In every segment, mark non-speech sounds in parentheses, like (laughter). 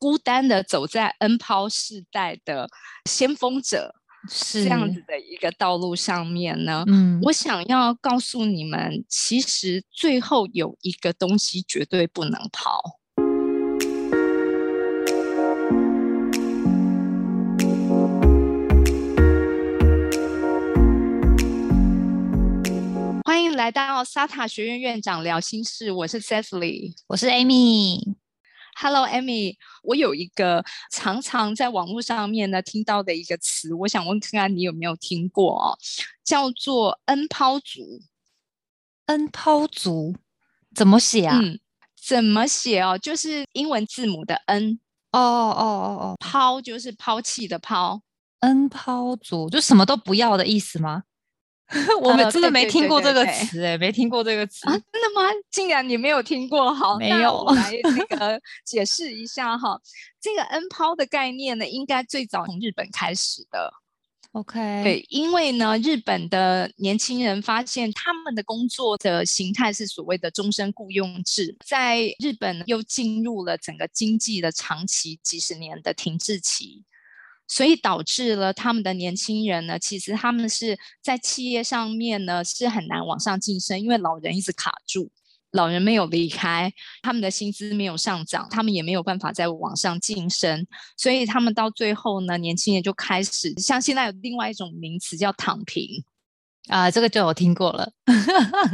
孤单的走在 N 抛世代的先锋者是这样子的一个道路上面呢，嗯，我想要告诉你们，其实最后有一个东西绝对不能抛。欢迎来到沙塔学院院长聊心事，我是 Cecily。我是 Amy。Hello, Amy。我有一个常常在网络上面呢听到的一个词，我想问看看你有没有听过哦，叫做 “N 抛族 N 抛族怎么写”。啊？嗯，怎么写哦？就是英文字母的 N，哦哦哦哦抛就是抛弃的抛。，N 抛族就什么都不要的意思吗？(laughs) 我们呃真的没听过这个词哎，没听过这个词啊，真的吗？竟然你没有听过？好，那没有我来那 (laughs) 个解释一下哈。这个 N 抛的概念呢，应该最早从日本开始的。OK，对，因为呢，日本的年轻人发现他们的工作的形态是所谓的终身雇佣制，在日本又进入了整个经济的长期几十年的停滞期，所以导致了他们的年轻人呢，其实他们是在企业上面呢是很难往上晋升，因为老人一直卡住。老人没有离开，他们的薪资没有上涨，他们也没有办法再往上晋升，所以他们到最后呢，年轻人就开始像现在有另外一种名词叫躺平，啊，这个就有听过了。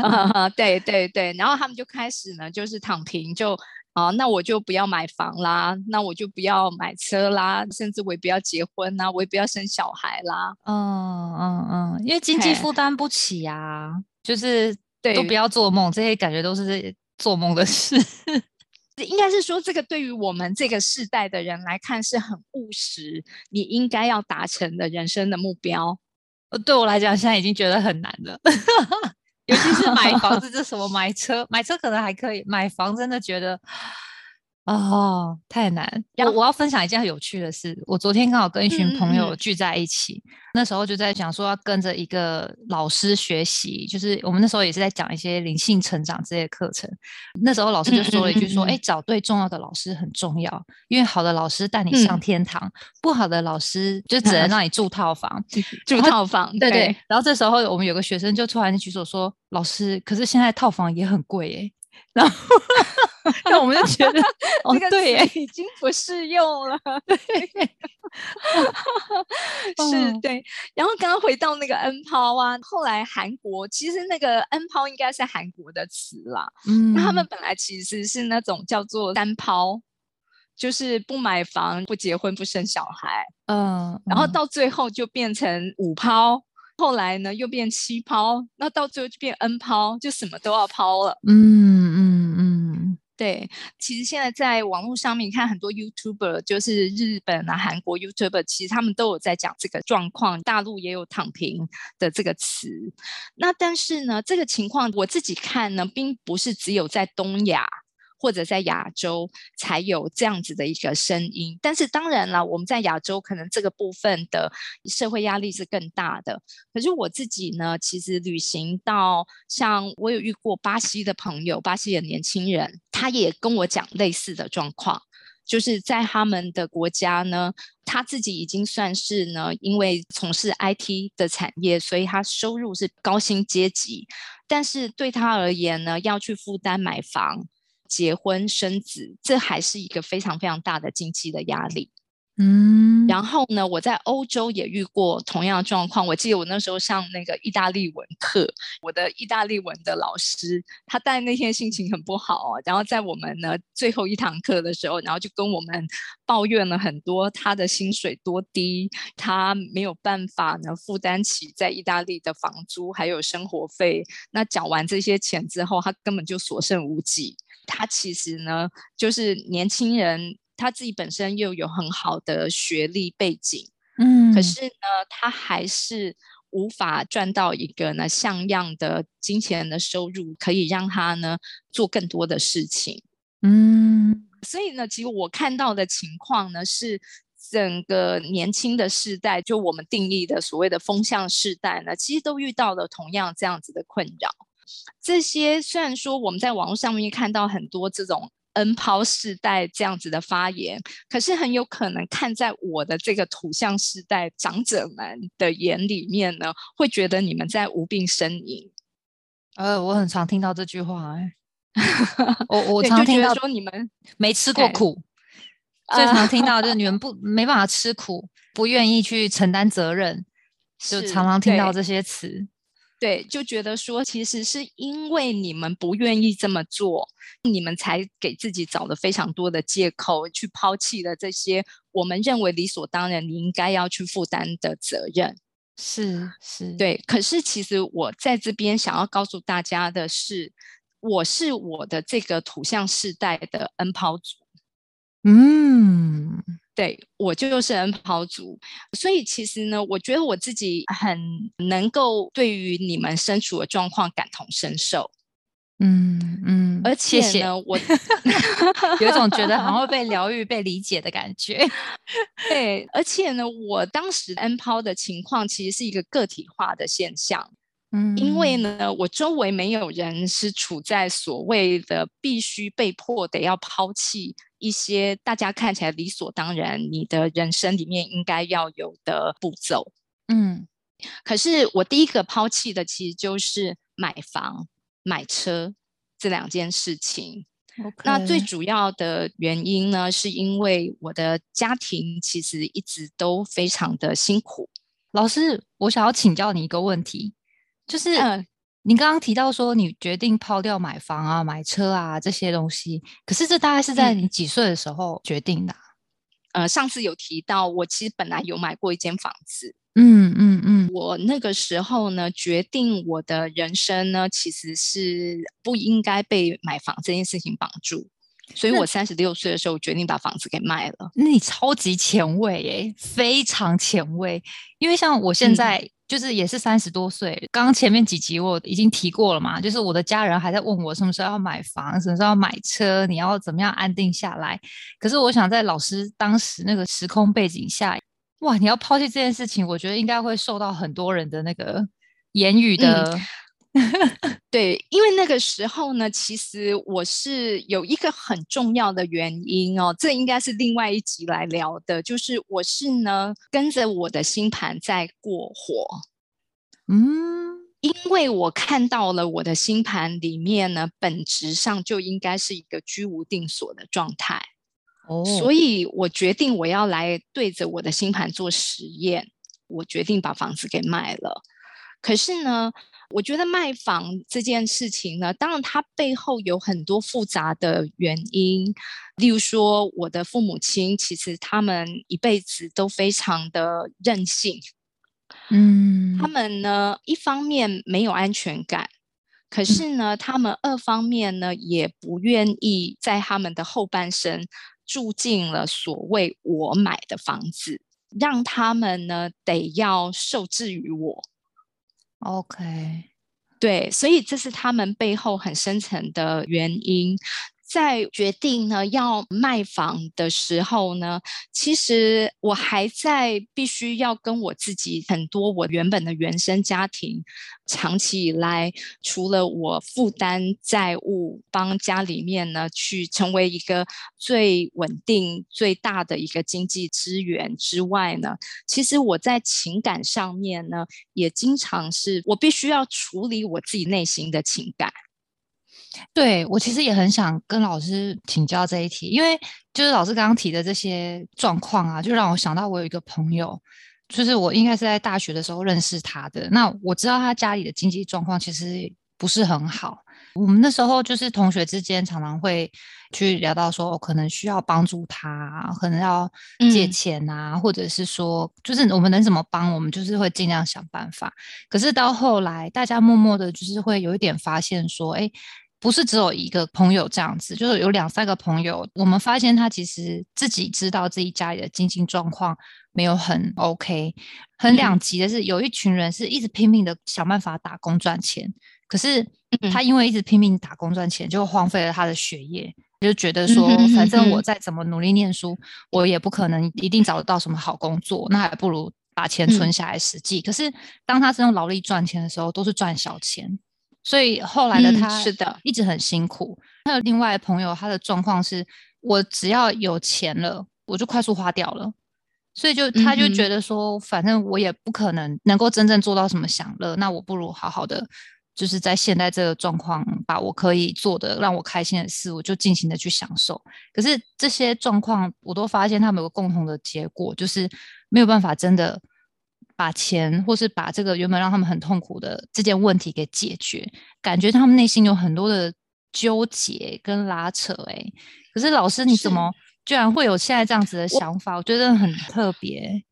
啊 (laughs) 对对对，然后他们就开始呢，就是躺平，就啊，那我就不要买房啦，那我就不要买车啦，甚至我也不要结婚啦，我也不要生小孩啦，嗯嗯嗯，因为经济负担不起啊，就是对都不要做梦，这些感觉都是做梦的事。(laughs) 应该是说，这个对于我们这个世代的人来看是很务实，你应该要达成的人生的目标。呃对我来讲，现在已经觉得很难了，尤其是买房子，这什么买车，买车可能还可以，买房真的觉得。哦，太难！然我我要分享一件很有趣的事。我昨天刚好跟一群朋友嗯聚在一起，那时候就在讲说要跟着一个老师学习，就是我们那时候也是在讲一些灵性成长这些课程。那时候老师就说了一句说：“嗯嗯嗯嗯哎、找对重要的老师很重要，因为好的老师带你上嗯天堂，不好的老师就只能 (laughs) 让你住套房。(laughs) ”住套房，对对，然后这时候我们有个学生就突然举手说：“老师，可是现在套房也很贵耶。”然后，(laughs) 那我们就觉得，(laughs) 对耶，已经不适用了。(laughs) 对。是哦对，然后刚刚回到那个 N 抛啊，后来韩国其实那个 N 抛应该是韩国的词啦，嗯那他们本来其实是那种叫做单抛，就是不买房、不结婚、不生小孩，嗯，然后嗯。到最后就变成五抛，后来呢又变七抛，那到最后就变 N 抛，就什么都要抛了。嗯，对，其实现在在网络上面看很多 YouTuber，就是日本啊、韩国 YouTuber，其实他们都有在讲这个状况，大陆也有“躺平”的这个词。那但是呢，这个情况我自己看呢，并不是只有在东亚。或者在亚洲才有这样子的一个声音，但是当然了，我们在亚洲可能这个部分的社会压力是更大的。可是我自己呢，其实旅行到像我有遇过巴西的朋友，巴西的年轻人，他也跟我讲类似的状况，就是在他们的国家呢，他自己已经算是呢，因为从事 IT 的产业，所以他收入是高薪阶级，但是对他而言呢，要去负担买房。结婚生子，这还是一个非常非常大的经济的压力。嗯，然后呢，我在欧洲也遇过同样的状况。我记得我那时候上那个意大利文课，我的意大利文的老师，他带那天心情很不好哦。然后在我们呢最后一堂课的时候，然后就跟我们抱怨了很多他的薪水多低，他没有办法呢负担起在意大利的房租还有生活费。那缴完这些钱之后，他根本就所剩无几。他其实呢，就是年轻人。他自己本身又有很好的学历背景，嗯，可是呢，他还是无法赚到一个呢像样的金钱的收入，可以让他呢做更多的事情。嗯，所以呢，其实我看到的情况呢是。整个年轻的世代，就我们定义的所谓的风向世代呢，其实都遇到了同样这样子的困扰。这些虽然说我们在网络上面看到很多这种 N 抛世代这样子的发言，可是很有可能看在我的这个土象世代长者们的眼里面呢，会觉得你们在无病呻吟。呃，我很常听到这句话，哎，(laughs) 我我常听到说你们没吃过苦，最常听到就是你们不没办法吃苦，不愿意去承担责任，就常常听到这些词。对，就觉得说，其实是因为你们不愿意这么做，你们才给自己找了非常多的借口，去抛弃了这些我们认为理所当然你应该要去负担的责任。是是，对。可是其实我在这边想要告诉大家的是，我是我的这个土象世代的 n 抛族。嗯。对我就是 N 跑族，所以其实呢，我觉得我自己很能够对于你们身处的状况感同身受。嗯嗯，而且呢，我 (laughs) 有一种觉得好像被疗愈、被理解的感觉。(laughs) 对，而且呢，我当时 N 抛的情况其实是一个个体化的现象。嗯，因为呢，我周围没有人是处在所谓的必须被迫得要抛弃一些大家看起来理所当然你的人生里面应该要有的步骤。嗯，可是我第一个抛弃的其实就是买房、买车这两件事情。那最主要的原因呢，是因为我的家庭其实一直都非常的辛苦。老师，我想要请教你一个问题。就是你刚刚提到说你决定抛掉买房啊、买车啊这些东西，可是这大概是在你几岁的时候决定的？呃，上次有提到，我其实本来有买过一间房子。嗯嗯嗯，我那个时候呢，决定我的人生呢，其实是不应该被买房这件事情绑住，所以我三十六岁的时候决定把房子给卖了。那你超级前卫诶，非常前卫，因为像我现在。就是也是三十多岁，刚刚前面几集我已经提过了嘛，就是我的家人还在问我什么时候要买房，什么时候要买车，你要怎么样安定下来？可是我想在老师当时那个时空背景下，哇，你要抛弃这件事情，我觉得应该会受到很多人的那个言语的。(laughs) 对，因为那个时候呢，其实我是有一个很重要的原因哦，这应该是另外一集来聊的，就是我是呢跟着我的星盘在过火，嗯，因为我看到了我的星盘里面呢，本质上就应该是一个居无定所的状态，哦，所以我决定我要来对着我的星盘做实验，我决定把房子给卖了，可是呢。我觉得卖房这件事情呢，当然它背后有很多复杂的原因。例如说，我的父母亲其实他们一辈子都非常的任性，嗯，他们呢一方面没有安全感，可是呢，他们二方面呢也不愿意在他们的后半生住进了所谓我买的房子，让他们呢得要受制于我。OK，对，所以这是他们背后很深层的原因。在决定呢要卖房的时候呢，其实我还在必须要跟我自己很多我原本的原生家庭，长期以来除了我负担债务，帮家里面呢去成为一个最稳定最大的一个经济资源之外呢，其实我在情感上面呢，也经常是我必须要处理我自己内心的情感。对我其实也很想跟老师请教这一题，因为就是老师刚刚提的这些状况啊，就让我想到我有一个朋友，就是我应该是在大学的时候认识他的。那我知道他家里的经济状况其实不是很好，我们那时候就是同学之间常常会去聊到说，可能需要帮助他，可能要借钱啊，或者是说，就是我们能怎么帮，我们就是会尽量想办法。可是到后来，大家默默的，就是会有一点发现说，哎。不是只有一个朋友这样子，就是有两三个朋友。我们发现他其实自己知道自己家里的经济状况没有很 OK，很两极的是，有一群人是一直拼命的想办法打工赚钱，可是他因为一直拼命打工赚钱，就荒废了他的学业，就觉得说，反正我再怎么努力念书，我也不可能一定找得到什么好工作，那还不如把钱存下来实际。可是当他是用劳力赚钱的时候，都是赚小钱。所以后来的他是的，一直很辛苦。还有另外朋友，他的状况是，我只要有钱了，我就快速花掉了，所以就他就觉得说，反正我也不可能能够真正做到什么享乐，那我不如好好的，就是在现在这个状况，把我可以做的让我开心的事，我就尽情的去享受。可是这些状况，我都发现他们有个共同的结果，就是没有办法真的把钱，或是把这个原本让他们很痛苦的这件问题给解决，感觉他们内心有很多的。纠结跟拉扯，哎，可是老师，你怎么居然会有现在这样子的想法？我觉得很特别。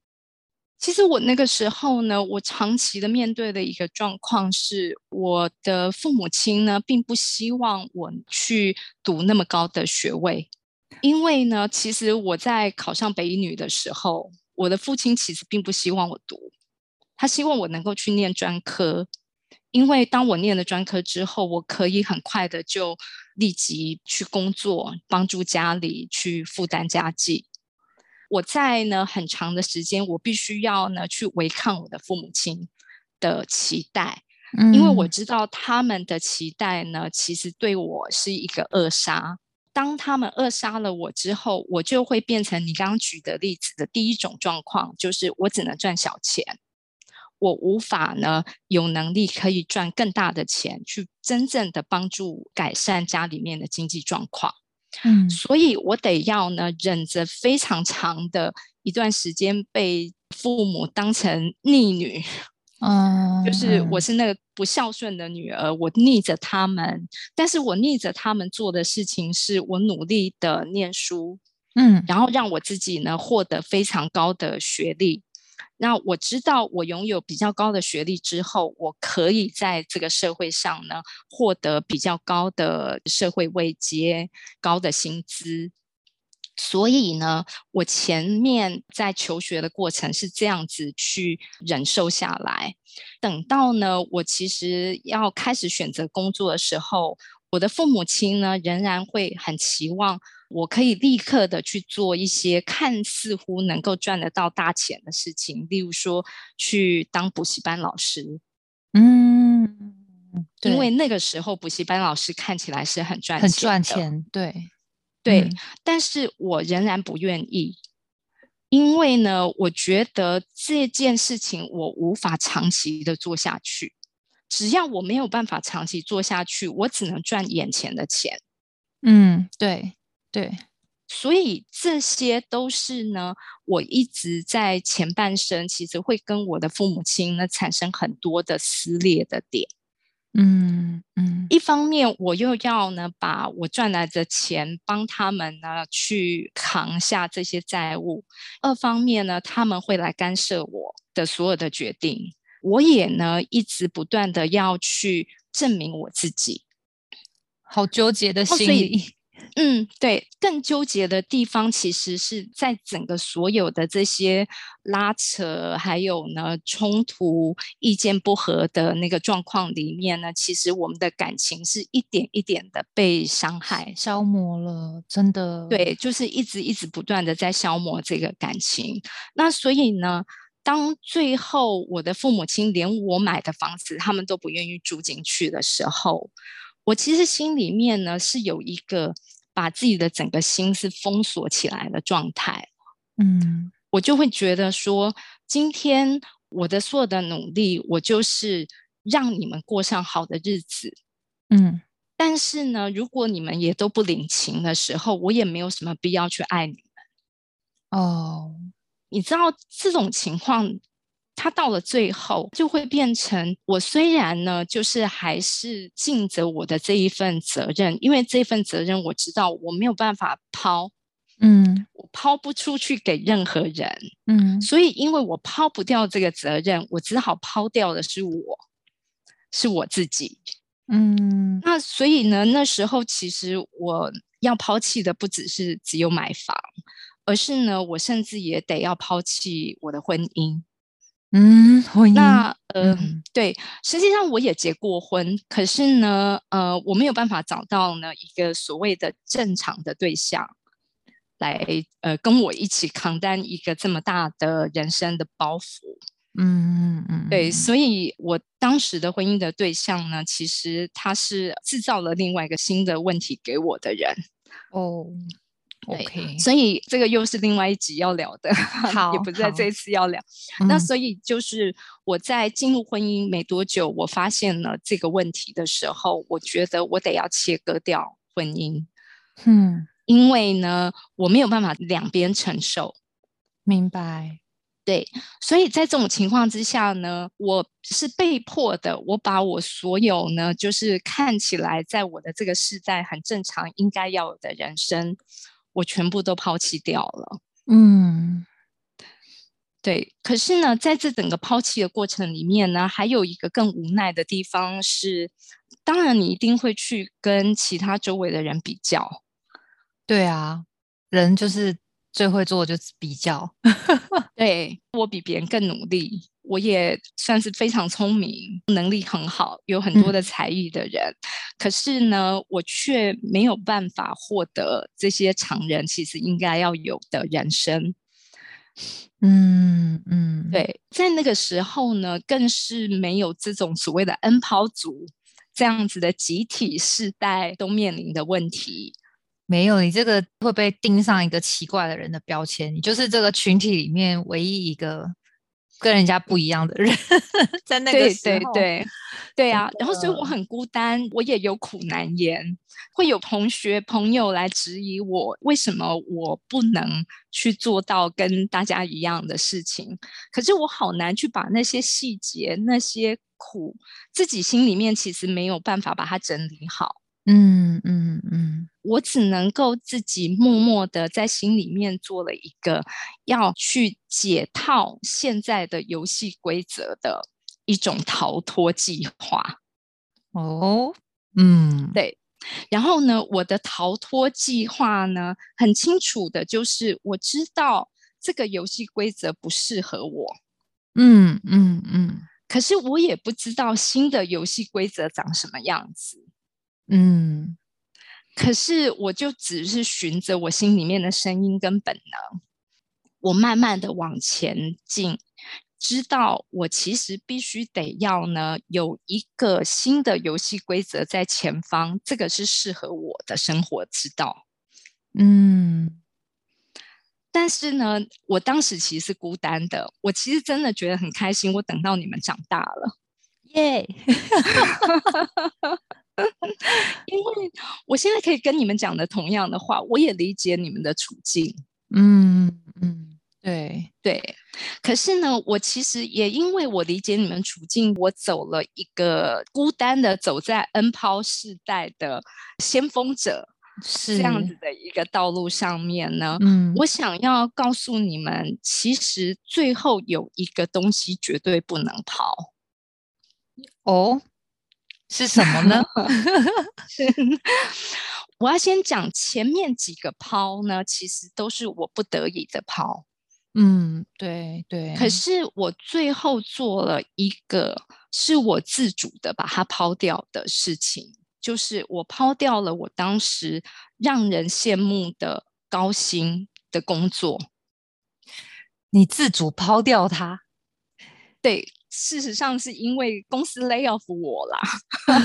其实我那个时候呢，我长期的面对的一个状况是，我的父母亲呢，并不希望我去读那么高的学位，因为呢，其实我在考上北一女的时候，我的父亲其实并不希望我读，他希望我能够去念专科。因为当我念了专科之后，我可以很快的就立即去工作，帮助家里去负担家计。我在呢很长的时间，我必须要呢去违抗我的父母亲的期待，因为我知道他们的期待呢，其实对我是一个扼杀。当他们扼杀了我之后，我就会变成你刚刚举的例子的第一种状况，就是我只能赚小钱。我无法呢，有能力可以赚更大的钱，去真正的帮助改善家里面的经济状况。嗯，所以我得要呢，忍着非常长的一段时间被父母当成逆女，嗯，就是我是那个不孝顺的女儿，我逆着他们，但是我逆着他们做的事情是我努力的念书，嗯，然后让我自己呢获得非常高的学历。那我知道，我拥有比较高的学历之后，我可以在这个社会上呢获得比较高的社会位阶、高的薪资。所以呢，我前面在求学的过程是这样子去忍受下来。等到呢，我其实要开始选择工作的时候，我的父母亲呢仍然会很期望。我可以立刻的去做一些看似乎能够赚得到大钱的事情，例如说去当补习班老师。嗯，因为那个时候补习班老师看起来是很赚很赚钱，对对。但是我仍然不愿意，因为呢，我觉得这件事情我无法长期的做下去。只要我没有办法长期做下去，我只能赚眼前的钱。嗯，对。对，所以这些都是呢，我一直在前半生其实会跟我的父母亲呢产生很多的撕裂的点。嗯嗯，一方面我又要呢把我赚来的钱帮他们呢去扛下这些债务，二方面呢他们会来干涉我的所有的决定，我也呢一直不断的要去证明我自己，好纠结的心理。嗯，对，更纠结的地方其实是在整个所有的这些拉扯，还有呢冲突、意见不合的那个状况里面呢，其实我们的感情是一点一点的被伤害、消磨了，真的。对，就是一直一直不断的在消磨这个感情。那所以呢，当最后我的父母亲连我买的房子他们都不愿意住进去的时候。我其实心里面呢是有一个把自己的整个心是封锁起来的状态，嗯，我就会觉得说，今天我的所有的努力，我就是让你们过上好的日子，嗯，但是呢，如果你们也都不领情的时候，我也没有什么必要去爱你们。哦，你知道这种情况。他到了最后，就会变成我虽然呢，就是还是尽着我的这一份责任，因为这份责任我知道我没有办法抛，嗯，我抛不出去给任何人，嗯，所以因为我抛不掉这个责任，我只好抛掉的是我，是我自己，嗯，那所以呢，那时候其实我要抛弃的不只是只有买房，而是呢，我甚至也得要抛弃我的婚姻。嗯，婚姻。那呃，对，实际上我也结过婚，可是呢，呃，我没有办法找到呢一个所谓的正常的对象，来呃跟我一起扛担一个这么大的人生的包袱。嗯嗯嗯，对，嗯所以我当时的婚姻的对象呢，其实他是制造了另外一个新的问题给我的人。哦对，OK，所以这个又是另外一集要聊的，(laughs) 好也不是在这一次要聊。那嗯所以就是我在进入婚姻没多久，我发现了这个问题的时候，我觉得我得要切割掉婚姻，嗯，因为呢，我没有办法两边承受。明白，对所以在这种情况之下呢，我是被迫的，我把我所有呢，就是看起来在我的这个时代很正常应该要有的人生，我全部都抛弃掉了。嗯对，可是呢，在这整个抛弃的过程里面呢，还有一个更无奈的地方是，当然你一定会去跟其他周围的人比较，对啊，人就是最会做的就是比较，(laughs) 对我比别人更努力，我也算是非常聪明，能力很好，有很多的才艺的人。可是呢，我却没有办法获得这些常人其实应该要有的人生。嗯嗯，，对，在那个时候呢，更是没有这种所谓的 N 抛族这样子的集体世代都面临的问题。没有你这个会被钉上一个奇怪的人的标签，你就是这个群体里面唯一一个跟人家不一样的人，(laughs) 在那个对时候，对对对啊，然后所以我很孤单，我也有苦难言，会有同学朋友来质疑我，为什么我不能去做到跟大家一样的事情？可是我好难去把那些细节、那些苦，自己心里面其实没有办法把它整理好。嗯嗯嗯，我只能够自己默默的在心里面做了一个要去解套现在的游戏规则的一种逃脱计划。哦，嗯，对然后呢，我的逃脱计划呢，很清楚的就是我知道这个游戏规则不适合我，嗯嗯嗯可是我也不知道新的游戏规则长什么样子。嗯可是我就只是循着我心里面的声音跟本能，我慢慢的往前进，知道我其实必须得要呢有一个新的游戏规则在前方，这个是适合我的生活之道。嗯，但是呢，我当时其实是孤单的，我其实真的觉得很开心，我等到你们长大了。耶，(laughs) (laughs) 因为我现在可以跟你们讲的同样的话，我也理解你们的处境。嗯嗯，对，对，可是呢，我其实也因为我理解你们处境，我走了一个孤单的走在 N 抛世代的先锋者是这样子的一个道路上面呢，嗯，我想要告诉你们，其实最后有一个东西绝对不能跑，哦，是什么呢？(laughs) (laughs) 我要先讲前面几个抛呢，其实都是我不得已的抛。嗯，对对，可是我最后做了一个是我自主的把它抛掉的事情，就是我抛掉了我当时让人羡慕的高薪的工作。你自主抛掉它，对，事实上是因为公司 lay off 我啦。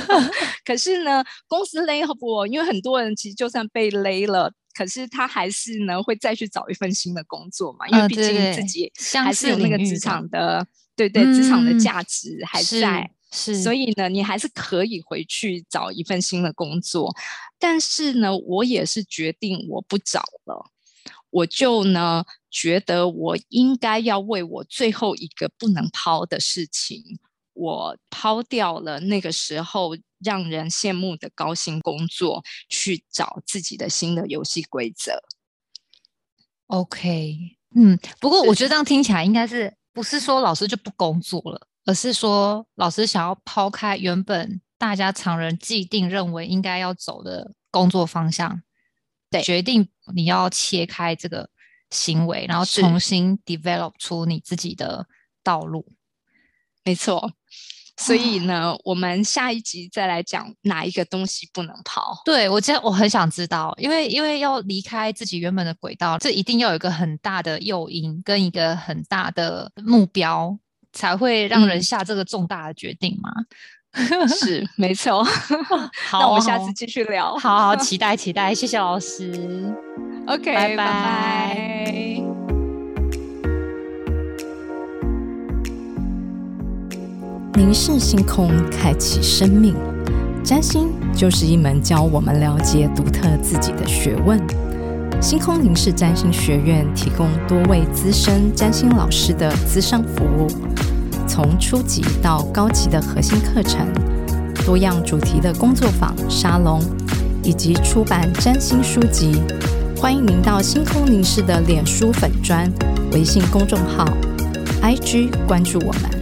(laughs) 可是呢，公司 lay off 我，因为很多人其实就算被 lay 了，可是他还是呢会再去找一份新的工作嘛，因为呃毕竟自己还是有那个职场的，对对，职场的嗯价值还是在。是，所以呢，你还是可以回去找一份新的工作，但是呢，我也是决定我不找了，我就呢觉得我应该要为我最后一个不能抛的事情，我抛掉了那个时候让人羡慕的高薪工作，去找自己的新的游戏规则。OK，嗯，不过我觉得这样听起来应该是不是说老师就不工作了，而是说老师想要抛开原本大家常人既定认为应该要走的工作方向，对决定你要切开这个行为，然后重新 develop 出你自己的道路。没错，所以呢，我们下一集再来讲哪一个东西不能跑。对我，其实我很想知道，因为因为要离开自己原本的轨道，这一定要有一个很大的诱因跟一个很大的目标，才会让人下这个重大的决定吗？(laughs) 是，没错。好，(laughs) 那我们下次继续聊。好好，期待期待，谢谢老师。(laughs) OK，拜拜。凝视星空，开启生命。占星就是一门教我们了解独特自己的学问。星空凝视占星学院提供多位资深占星老师的资商服务，从初级到高级的核心课程，多样主题的工作坊、沙龙，以及出版占星书籍。欢迎您到星空凝视的脸书粉砖、微信公众号、IG 关注我们。